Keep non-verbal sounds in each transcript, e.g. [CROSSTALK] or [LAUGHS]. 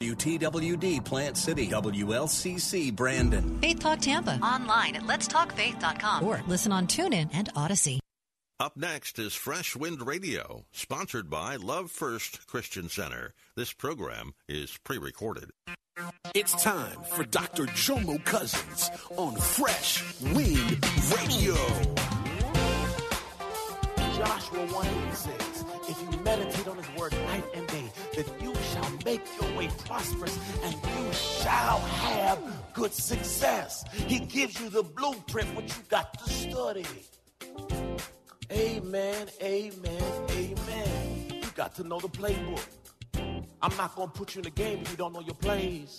WTWD Plant City, WLCC Brandon. Faith Talk Tampa. Online at letstalkfaith.com or listen on TuneIn and Odyssey. Up next is Fresh Wind Radio, sponsored by Love First Christian Center. This program is pre recorded. It's time for Dr. Jomo Cousins on Fresh Wind Radio. Joshua 1 says, If you meditate on his word make your way prosperous and you shall have good success. He gives you the blueprint, what you got to study. Amen, amen, amen. You got to know the playbook. I'm not going to put you in the game if you don't know your plays.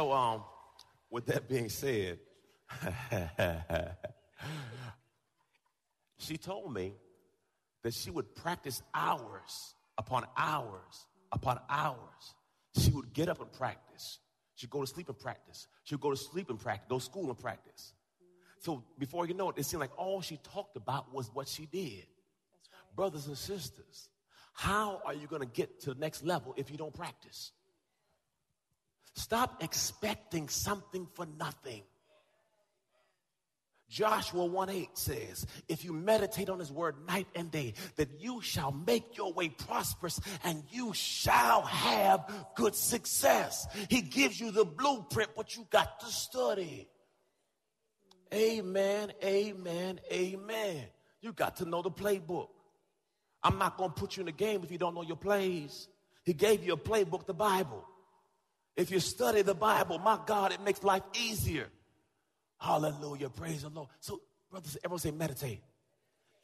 So, um, with that being said, [LAUGHS] she told me that she would practice hours upon hours upon hours. She would get up and practice. She'd go to sleep and practice. She'd go to sleep and practice, go to school and practice. So before you know it, it seemed like all she talked about was what she did. Brothers and sisters, how are you going to get to the next level if you don't practice? Stop expecting something for nothing. Joshua 1 8 says, If you meditate on his word night and day, that you shall make your way prosperous and you shall have good success. He gives you the blueprint, but you got to study. Amen, amen, amen. You got to know the playbook. I'm not going to put you in the game if you don't know your plays. He gave you a playbook, the Bible. If you study the Bible, my God, it makes life easier. Hallelujah. Praise the Lord. So, brothers, everyone say meditate.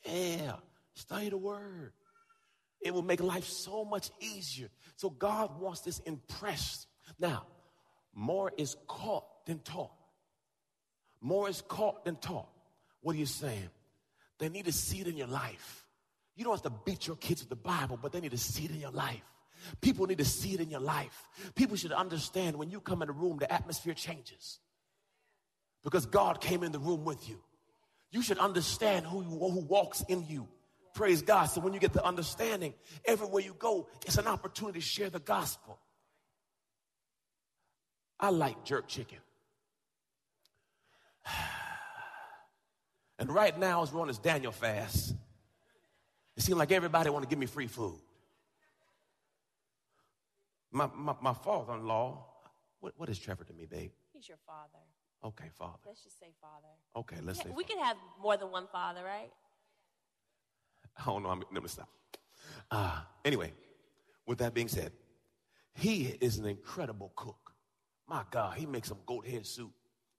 Yeah. Study the word. It will make life so much easier. So God wants this impressed. Now, more is caught than taught. More is caught than taught. What are you saying? They need to see it in your life. You don't have to beat your kids with the Bible, but they need to see it in your life. People need to see it in your life. People should understand when you come in the room, the atmosphere changes because God came in the room with you. You should understand who, you, who walks in you. Praise God. So when you get the understanding, everywhere you go, it's an opportunity to share the gospel. I like jerk chicken. [SIGHS] And right now, as we're on this Daniel fast, it seems like everybody want to give me free food. My, my, my father-in-law, what, what is Trevor to me, babe? He's your father. Okay, father. Let's just say father. Okay, let's Yeah, say we father. can have more than one father, right? I don't know. I'm going to stop. Uh, anyway, with that being said, he is an incredible cook. My God, he makes some goat head soup.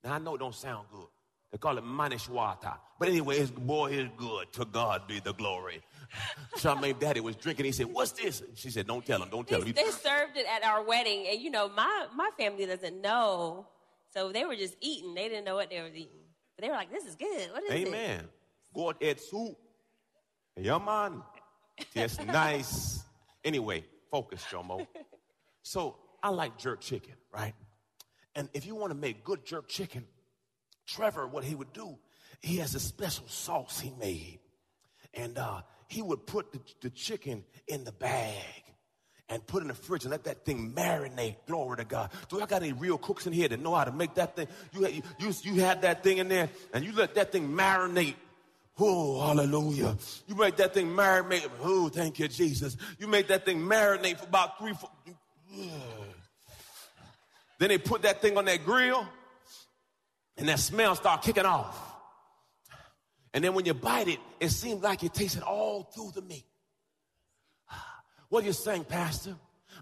Now, I know it don't sound good. They call it mannish water. But anyway, his boy is good. To God be the glory. Charmaine daddy was drinking. He said, what's this? And she said, don't tell him. Don't tell They, him. they served it at our wedding, and you know, my my family doesn't know, so they were just eating. They didn't know what they were eating, but they were like, "This is good. What is it?" Amen. Goat head soup. Yeah, man. Just [LAUGHS] nice. Anyway, focus, Jomo. [LAUGHS] So I like jerk chicken, right? And if you want to make good jerk chicken, Trevor, what he would do, he has a special sauce he made. And uh, he would put the, the chicken in the bag and put in the fridge and let that thing marinate. Glory to God. Do I got any real cooks in here that know how to make that thing? You, you, you, had that thing in there and you let that thing marinate. Oh, hallelujah. You make that thing marinate. Oh, thank you, Jesus. You make that thing marinate for about three, four, then they put that thing on that grill, and that smell start kicking off. And then when you bite it, it seems like you taste it all through the meat. [SIGHS] What are you saying, Pastor?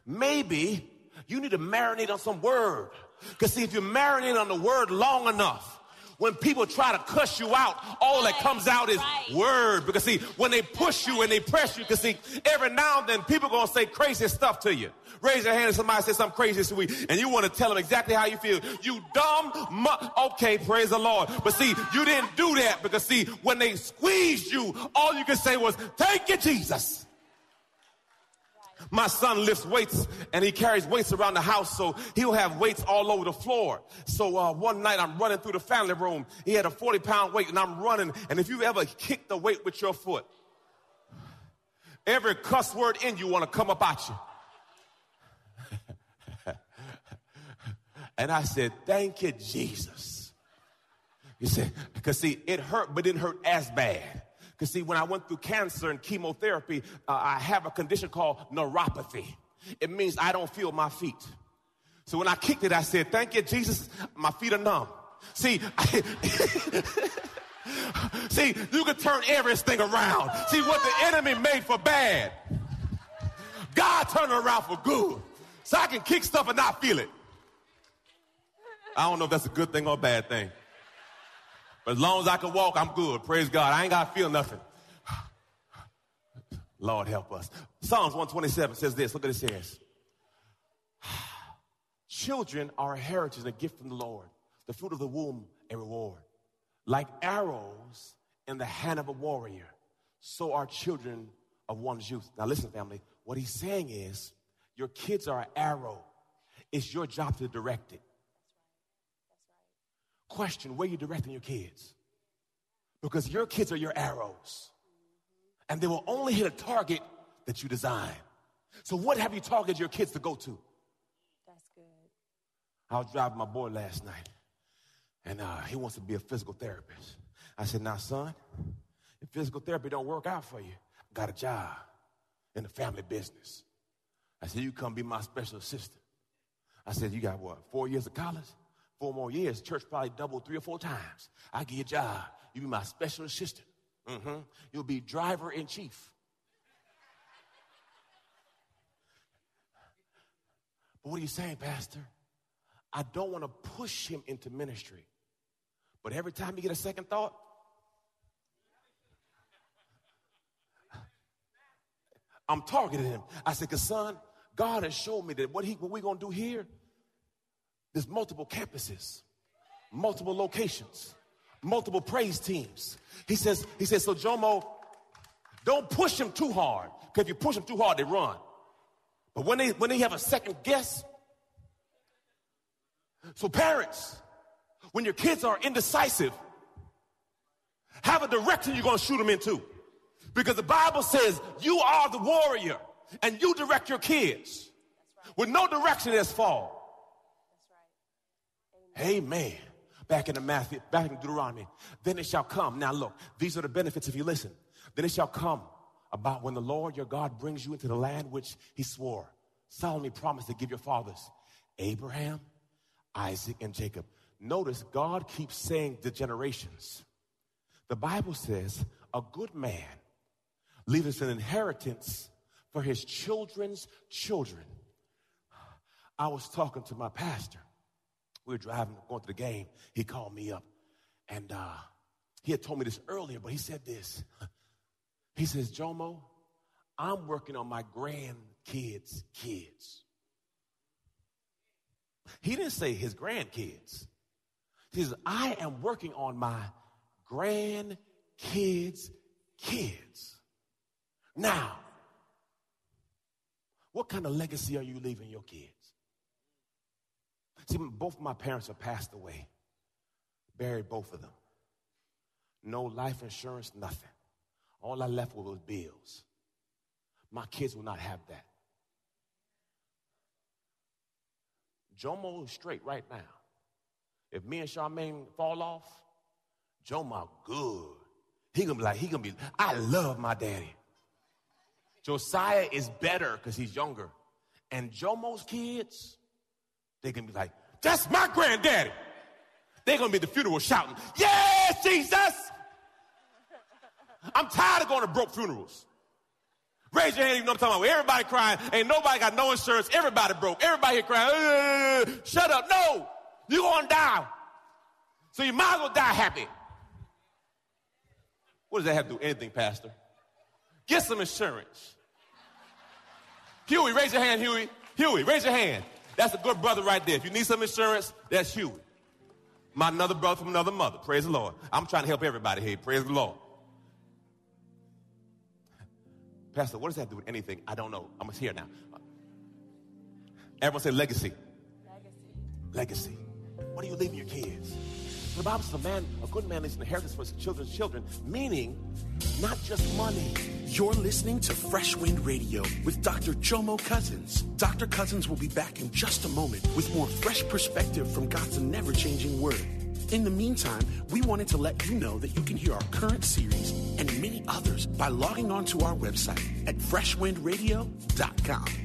Maybe you need to marinate on some word. Because see, if you marinate on the word long enough, when people try to cuss you out, all that comes out is word. Because see, when they push you and they press you, because see, every now and then people gonna say crazy stuff to you. Raise your hand if somebody says something crazy to you, and you want to tell them exactly how you feel. You dumb, mu- okay, praise the Lord. But see, you didn't do that because see, when they squeezed you, all you could say was, "Thank you, Jesus." My son lifts weights and he carries weights around the house, so he'll have weights all over the floor. So uh, one night I'm running through the family room. He had a 40 pound weight and I'm running. And if you've ever kicked the weight with your foot, every cuss word in you want to come up at you. [LAUGHS] and I said, Thank you, Jesus. He said, because see, it hurt, but it didn't hurt as bad. Because, see, when I went through cancer and chemotherapy, uh, I have a condition called neuropathy. It means I don't feel my feet. So when I kicked it, I said, Thank you, Jesus. My feet are numb. See, [LAUGHS] see, you can turn everything around. See, what the enemy made for bad, God turned around for good. So I can kick stuff and not feel it. I don't know if that's a good thing or a bad thing. But as long as I can walk, I'm good. Praise God. I ain't got to feel nothing. Lord help us. Psalms 127 says this. Look what it says. [SIGHS] Children are a heritage and a gift from the Lord. The fruit of the womb, a reward. Like arrows in the hand of a warrior, so are children of one's youth. Now listen, family. What he's saying is, your kids are an arrow. It's your job to direct it. Question where you directing your kids? Because your kids are your arrows. And they will only hit a target that you design. So, what have you targeted your kids to go to? That's good. I was driving my boy last night, and uh, he wants to be a physical therapist. I said, Now, son, if physical therapy don't work out for you, I got a job in the family business. I said, You come be my special assistant. I said, You got what, four years of college? Four more years, church probably doubled three or four times. I you a job. You be my special assistant. Mm-hmm. You'll be driver in chief. But what are you saying, Pastor? I don't want to push him into ministry. But every time you get a second thought, I'm targeting him. I said, because son, God has shown me that what, he, what we're going to do here there's multiple campuses, multiple locations, multiple praise teams. He says, he says, so Jomo, don't push them too hard. Because if you push them too hard, they run. But when they when they have a second guess, so parents, when your kids are indecisive, have a direction you're gonna shoot them into. Because the Bible says you are the warrior and you direct your kids. With no direction, there's fall. Amen. Back in the Matthew, back in Deuteronomy. Then it shall come. Now look, these are the benefits if you listen. Then it shall come about when the Lord your God brings you into the land which he swore, solemnly promised to give your fathers, Abraham, Isaac, and Jacob. Notice God keeps saying the generations. The Bible says a good man leaves an inheritance for his children's children. I was talking to my pastor we were driving, going to the game. He called me up and uh, he had told me this earlier, but he said this. He says, Jomo, I'm working on my grandkids' kids. He didn't say his grandkids. He says, I am working on my grandkids' kids. Now, what kind of legacy are you leaving your kids? See, both my parents have passed away, buried both of them. No life insurance, nothing. All I left was bills. My kids will not have that. Jomo is straight right now. If me and Charmaine fall off, Jomo good. He gonna be like, he gonna be, I love my daddy. Josiah is better because he's younger And Jomo's kids, they're gonna be like, that's my granddaddy. They're gonna be at the funeral shouting, Yes, Jesus! I'm tired of going to broke funerals. Raise your hand, you know what I'm talking about. Everybody crying. Ain't nobody got no insurance. Everybody broke. Everybody here crying. Shut up. No, you're gonna die. So you might as well die happy. What does that have to do with anything, Pastor? Get some insurance. Huey, raise your hand, Huey. Huey, raise your hand. That's a good brother right there. If you need some insurance, that's Huey. My another brother from another mother. Praise the Lord. I'm trying to help everybody here. Praise the Lord. Pastor, what does that have to do with anything? I don't know. I'm just here now. Everyone say legacy. Legacy. Legacy. What are you leaving your kids? The Bible says a man, a good man is an inheritance for his children's children, meaning not just money. You're listening to Fresh Wind Radio with Dr. Jomo Cousins. Dr. Cousins will be back in just a moment with more fresh perspective from God's never changing word. In the meantime, we wanted to let you know that you can hear our current series and many others by logging on to our website at freshwindradio.com.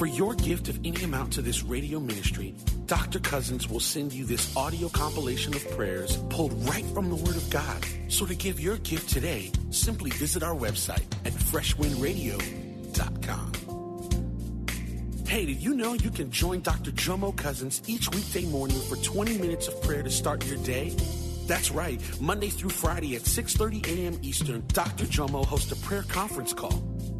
For your gift of any amount to this radio ministry, Dr. Cousins will send you this audio compilation of prayers pulled right from the Word of God. So to give your gift today, simply visit our website at freshwindradio.com. Hey, did you know you can join Dr. Jomo Cousins each weekday morning for 20 minutes of prayer to start your day? That's right. Monday through Friday at 6:30 a.m. Eastern, Dr. Jomo hosts a prayer conference call.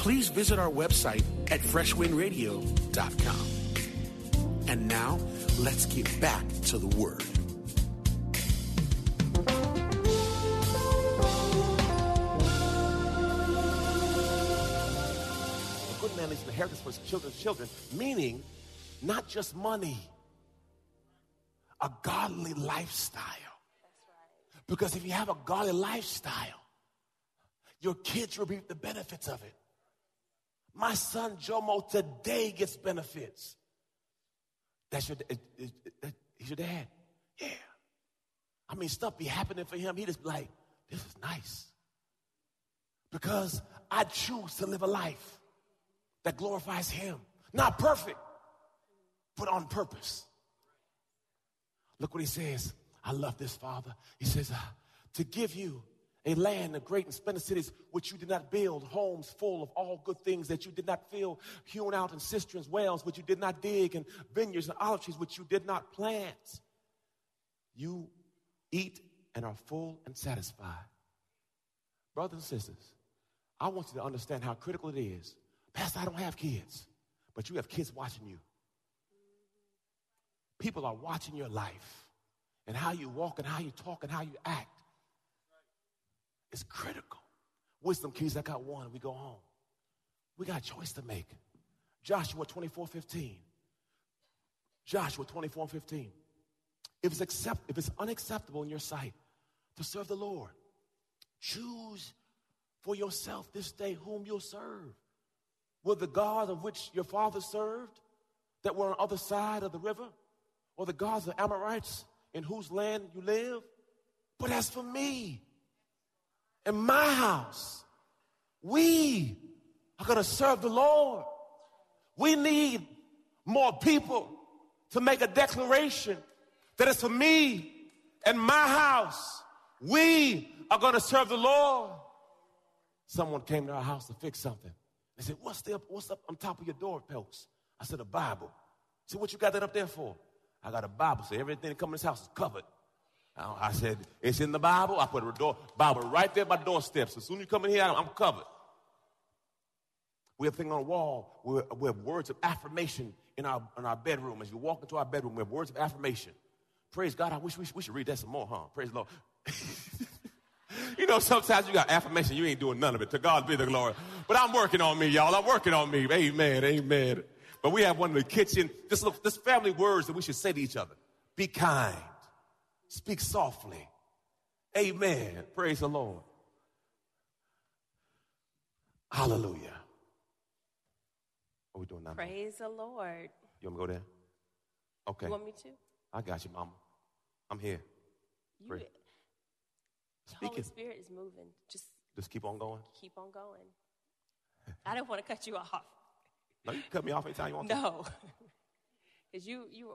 please visit our website at freshwindradio.com. And now, let's get back to the Word. A good man is an inheritance for his children's children, meaning not just money, a godly lifestyle. Because if you have a godly lifestyle, your kids will reap the benefits of it. My son Jomo today gets benefits. That's your, it, it, eh, eh, eh, he's your dad. Yeah. I mean, stuff be happening for him. He just like, this is nice. Because I choose to live a life that glorifies him. Not perfect, but on purpose. Look what he says. I love this, Father. He says, uh, to give you a land of great and splendid cities which you did not build, homes full of all good things that you did not fill, hewn out in cisterns, wells which you did not dig, and vineyards and olive trees which you did not plant. You eat and are full and satisfied. Brothers and sisters, I want you to understand how critical it is. Pastor, I don't have kids, but you have kids watching you. People are watching your life and how you walk and how you talk and how you act. It's critical. Wisdom keys, I got one. We go home. We got a choice to make. Joshua 24 15. Joshua 24 15. If it's, accept, if it's unacceptable in your sight to serve the Lord, choose for yourself this day whom you'll serve. Will the God of which your father served that were on the other side of the river, or the gods of Amorites in whose land you live? But as for me in my house, we are going to serve the Lord. We need more people to make a declaration that it's for me and my house. We are going to serve the Lord. Someone came to our house to fix something. They said, What's, the, what's up on top of your door doorpost? I said, A Bible. I said, What you got that up there for? I got a Bible. So everything that comes in this house is covered. I said, It's in the Bible. I put a door, Bible right there by my doorstep. So as soon as you come in here, I'm covered. We have things on the wall. We have words of affirmation in our, in our bedroom. As you walk into our bedroom, we have words of affirmation. Praise God. I wish we, we should read that some more, huh? Praise the Lord. [LAUGHS] you know, sometimes you got affirmation, you ain't doing none of it. To God be the glory. But I'm working on me, y'all. I'm working on me. Amen. Amen. But we have one in the kitchen. Look, this family words that we should say to each other. Be kind. Speak softly. Amen. Praise the Lord. Hallelujah. What are we doing now? Praise the Lord. You want me to go there? Okay. You want me to? I got you, Mama. I'm here. You, Pray. the Holy Speaking. Spirit is moving. Just Just keep on going. keep on going. I don't want to cut you off. No, you can cut me off anytime you want to. No. [LAUGHS] Because you, you,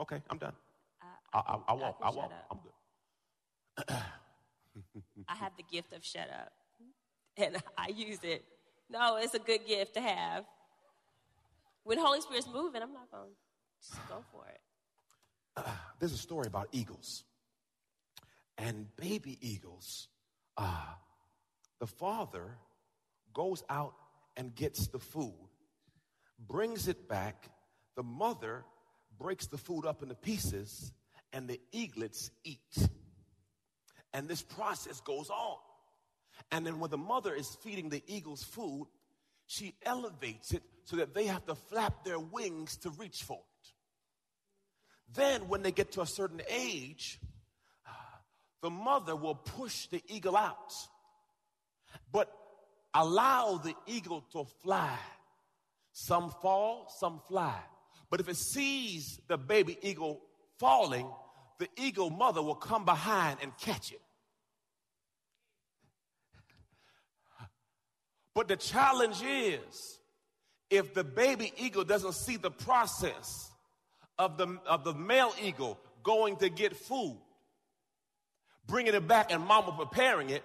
Okay, I'm done. I, I, I, can I walk. up. I'm good. [LAUGHS] I have the gift of shut up. And I use it. No, it's a good gift to have. When Holy Spirit's moving, I'm not going to just go for it. [CLEARS THROAT] There's a story about eagles. And baby eagles, uh, the father goes out and gets the food, brings it back. The mother breaks the food up into pieces, and the eaglets eat. And this process goes on. And then when the mother is feeding the eagles food, she elevates it so that they have to flap their wings to reach for it. Then, when they get to a certain age, the mother will push the eagle out, but allow the eagle to fly. Some fall, some fly. But if it sees the baby eagle falling, the eagle mother will come behind and catch it. But the challenge is if the baby eagle doesn't see the process of the, of the male eagle going to get food, bringing it back, and mama preparing it,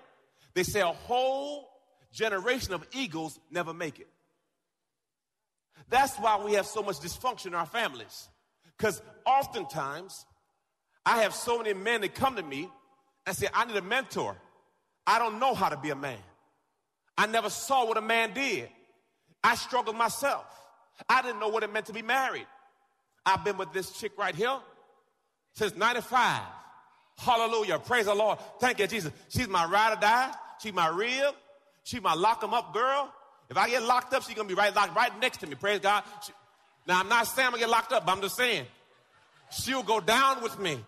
they say a whole generation of eagles never make it. That's why we have so much dysfunction in our families. Because oftentimes, I have so many men that come to me and say, I need a mentor. I don't know how to be a man. I never saw what a man did. I struggled myself. I didn't know what it meant to be married. I've been with this chick right here since 95. Hallelujah. Praise the Lord. Thank you, Jesus. She's my ride or die. She's my rib. She's my lock 'em up girl. If I get locked up, she's gonna be right locked right next to me. Praise God. She- now I'm not saying I'm gonna get locked up, but I'm just saying she'll go down with me.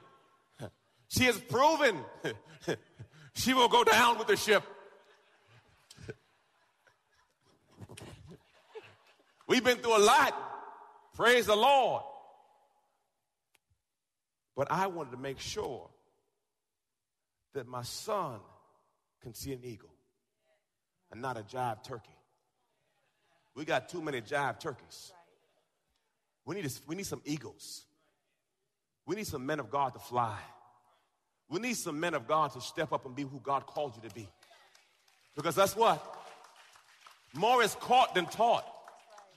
[LAUGHS] She has proven [LAUGHS] she will go down with the ship. [LAUGHS] We've been through a lot. Praise the Lord. But I wanted to make sure that my son can see an eagle and not a jive turkey. We got too many jive turkeys. We need, we need some eagles. We need some men of God to fly. We need some men of God to step up and be who God called you to be. Because that's what? More is caught than taught.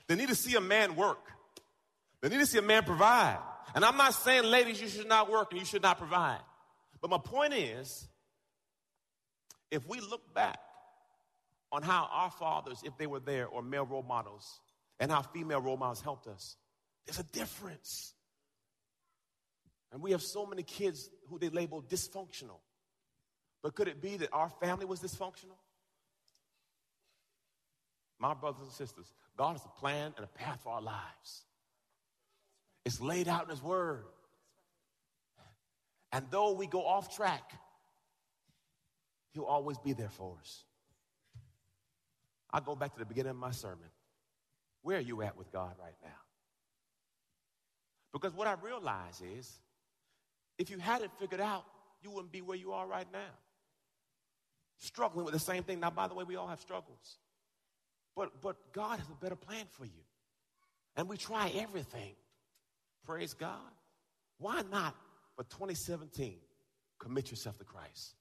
They need to see a man work. They need to see a man provide. And I'm not saying, ladies, you should not work and you should not provide. But my point is, if we look back on how our fathers, if they were there, or male role models, and how female role models helped us, there's a difference. And we have so many kids who they label dysfunctional. But could it be that our family was dysfunctional? My brothers and sisters, God has a plan and a path for our lives. It's laid out in His Word. And though we go off track, He'll always be there for us. I go back to the beginning of my sermon. Where are you at with God right now? Because what I realize is, if you had it figured out, you wouldn't be where you are right now. struggling with the same thing. Now, by the way, we all have struggles. But, but God has a better plan for you. And we try everything. Praise God. Why not for 2017 commit yourself to Christ?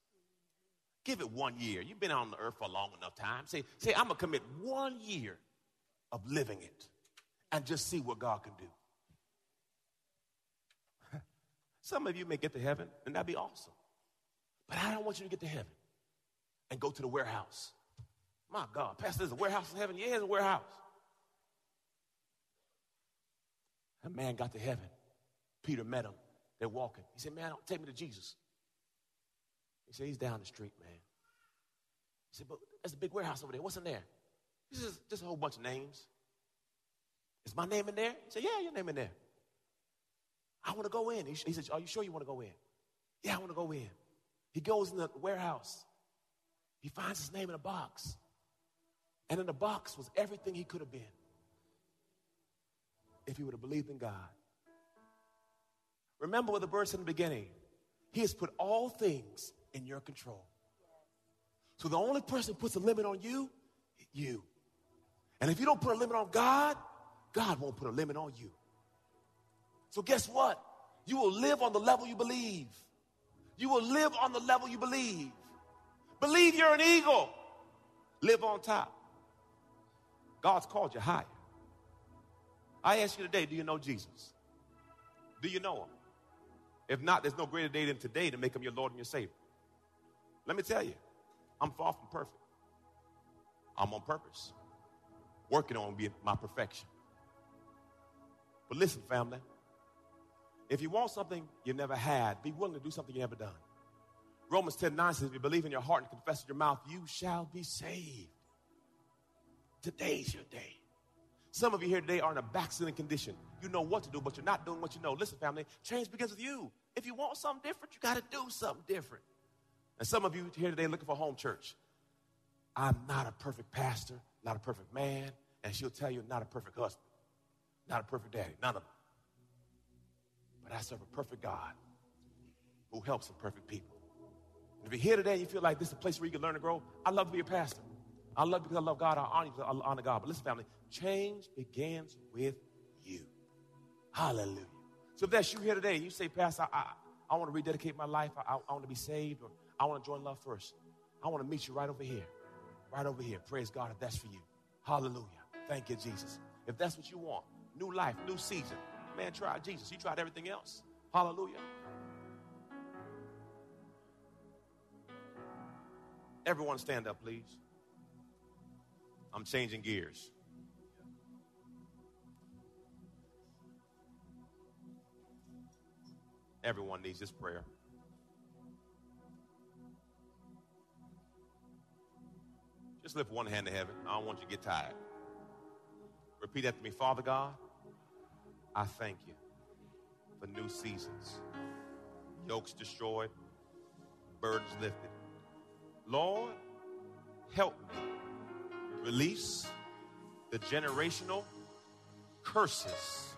Give it one year. You've been on the earth for a long enough time. Say, say I'm to commit one year of living it and just see what God can do. [LAUGHS] Some of you may get to heaven, and that'd be awesome. But I don't want you to get to heaven and go to the warehouse. My God, Pastor, there's a warehouse in heaven. Yeah, there's a warehouse. That man got to heaven. Peter met him. They're walking. He said, Man, take me to Jesus. He said, He's down the street, man. He said, But there's a big warehouse over there. What's in there? He says, Just a whole bunch of names. Is my name in there? He said, Yeah, your name in there. I want to go in. He, he said, Are you sure you want to go in? Yeah, I want to go in. He goes in the warehouse. He finds his name in a box. And in the box was everything he could have been if he would have believed in God. Remember what the verse in the beginning. He has put all things in your control. So the only person who puts a limit on you, you. And if you don't put a limit on God, God won't put a limit on you. So guess what? You will live on the level you believe. You will live on the level you believe. Believe you're an eagle. Live on top. God's called you higher. I ask you today, do you know Jesus? Do you know him? If not, there's no greater day than today to make him your Lord and your Savior. Let me tell you, I'm far from perfect. I'm on purpose, working on being my perfection. But listen, family, if you want something you never had, be willing to do something you never done. Romans 10 9 says, If you believe in your heart and confess with your mouth, you shall be saved. Today's your day. Some of you here today are in a backsliding condition. You know what to do, but you're not doing what you know. Listen, family, change begins with you. If you want something different, you got to do something different. And some of you here today looking for home church. I'm not a perfect pastor, not a perfect man, and she'll tell you, not a perfect husband, not a perfect daddy, none of them. But I serve a perfect God who helps imperfect people. And if you're here today and you feel like this is a place where you can learn to grow, I'd love to be a pastor. I love because I love God. I honor you because I honor God. But listen, family, change begins with you. Hallelujah. So if that's you here today, you say, Pastor, I, I, I want to rededicate my life. I, I want to be saved, or I want to join Love First. I want to meet you right over here. Right over here. Praise God if that's for you. Hallelujah. Thank you, Jesus. If that's what you want, new life, new season. Man, try Jesus. He tried everything else. Hallelujah. Everyone stand up, please. I'm changing gears. Everyone needs this prayer. Just lift one hand to heaven. I don't want you to get tired. Repeat after me Father God, I thank you for new seasons, yokes destroyed, burdens lifted. Lord, help me release the generational curses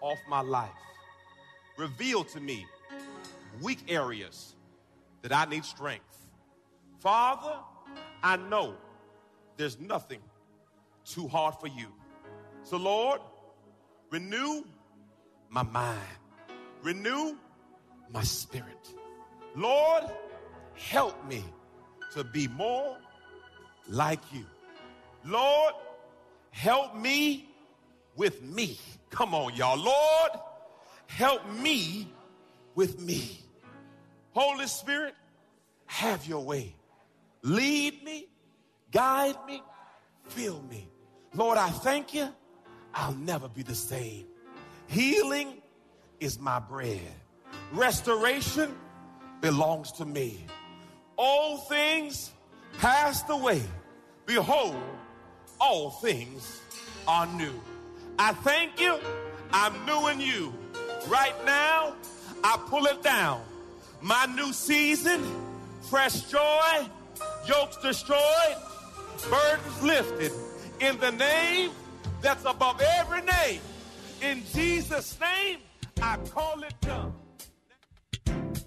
off my life. Reveal to me weak areas that I need strength. Father, I know there's nothing too hard for you. So, Lord, renew my mind, renew my spirit. Lord, help me to be more like you. Lord, help me with me. Come on, y'all. Lord, help me with me. Holy Spirit, have your way. Lead me, guide me, fill me. Lord, I thank you. I'll never be the same. Healing is my bread. Restoration belongs to me. All things passed away. Behold, all things are new. I thank you. I'm new in you. Right now, I pull it down. My new season, fresh joy, yokes destroyed, burdens lifted. In the name that's above every name. In Jesus' name, I call it done.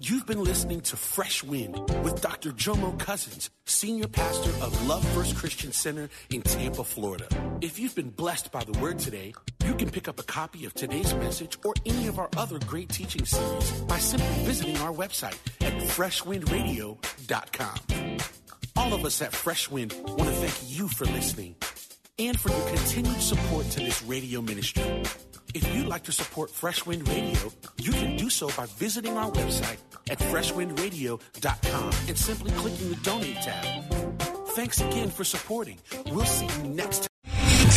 You've been listening to Fresh Wind with Dr. Jomo Cousins, Senior Pastor of Love First Christian Center in Tampa, Florida. If you've been blessed by the word today, you can pick up a copy of today's message or any of our other great teaching series by simply visiting our website at freshwindradio.com. All of us at Fresh Wind want to thank you for listening and for your continued support to this radio ministry. If you'd like to support Fresh Wind Radio, you can do so by visiting our website at freshwindradio.com and simply clicking the donate tab. Thanks again for supporting. We'll see you next time.